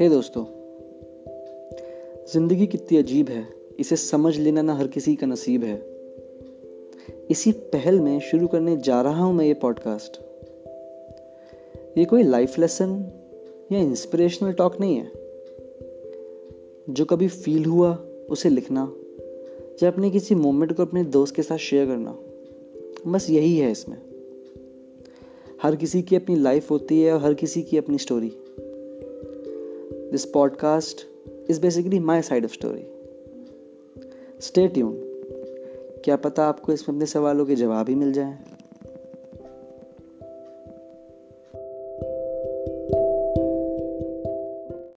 हे दोस्तों, ज़िंदगी कितनी अजीब है, इसे समझ लेना ना हर किसी का नसीब है। इसी पहल में शुरू करने जा रहा हूँ मैं ये पॉडकास्ट ये कोई लाइफ लेसन या इंस्पिरेशनल टॉक नहीं है। जो कभी फील हुआ, उसे लिखना या अपने किसी मोमेंट को अपने दोस्त के साथ शेयर करना। बस यही है इसमें। हर किसी की अपनी लाइफ होती है और हर किसी की अपनी story this podcast is basically my side of story stay tune क्या पता आपको इसमें अपने सवालों के जवाब ही मिल जाए।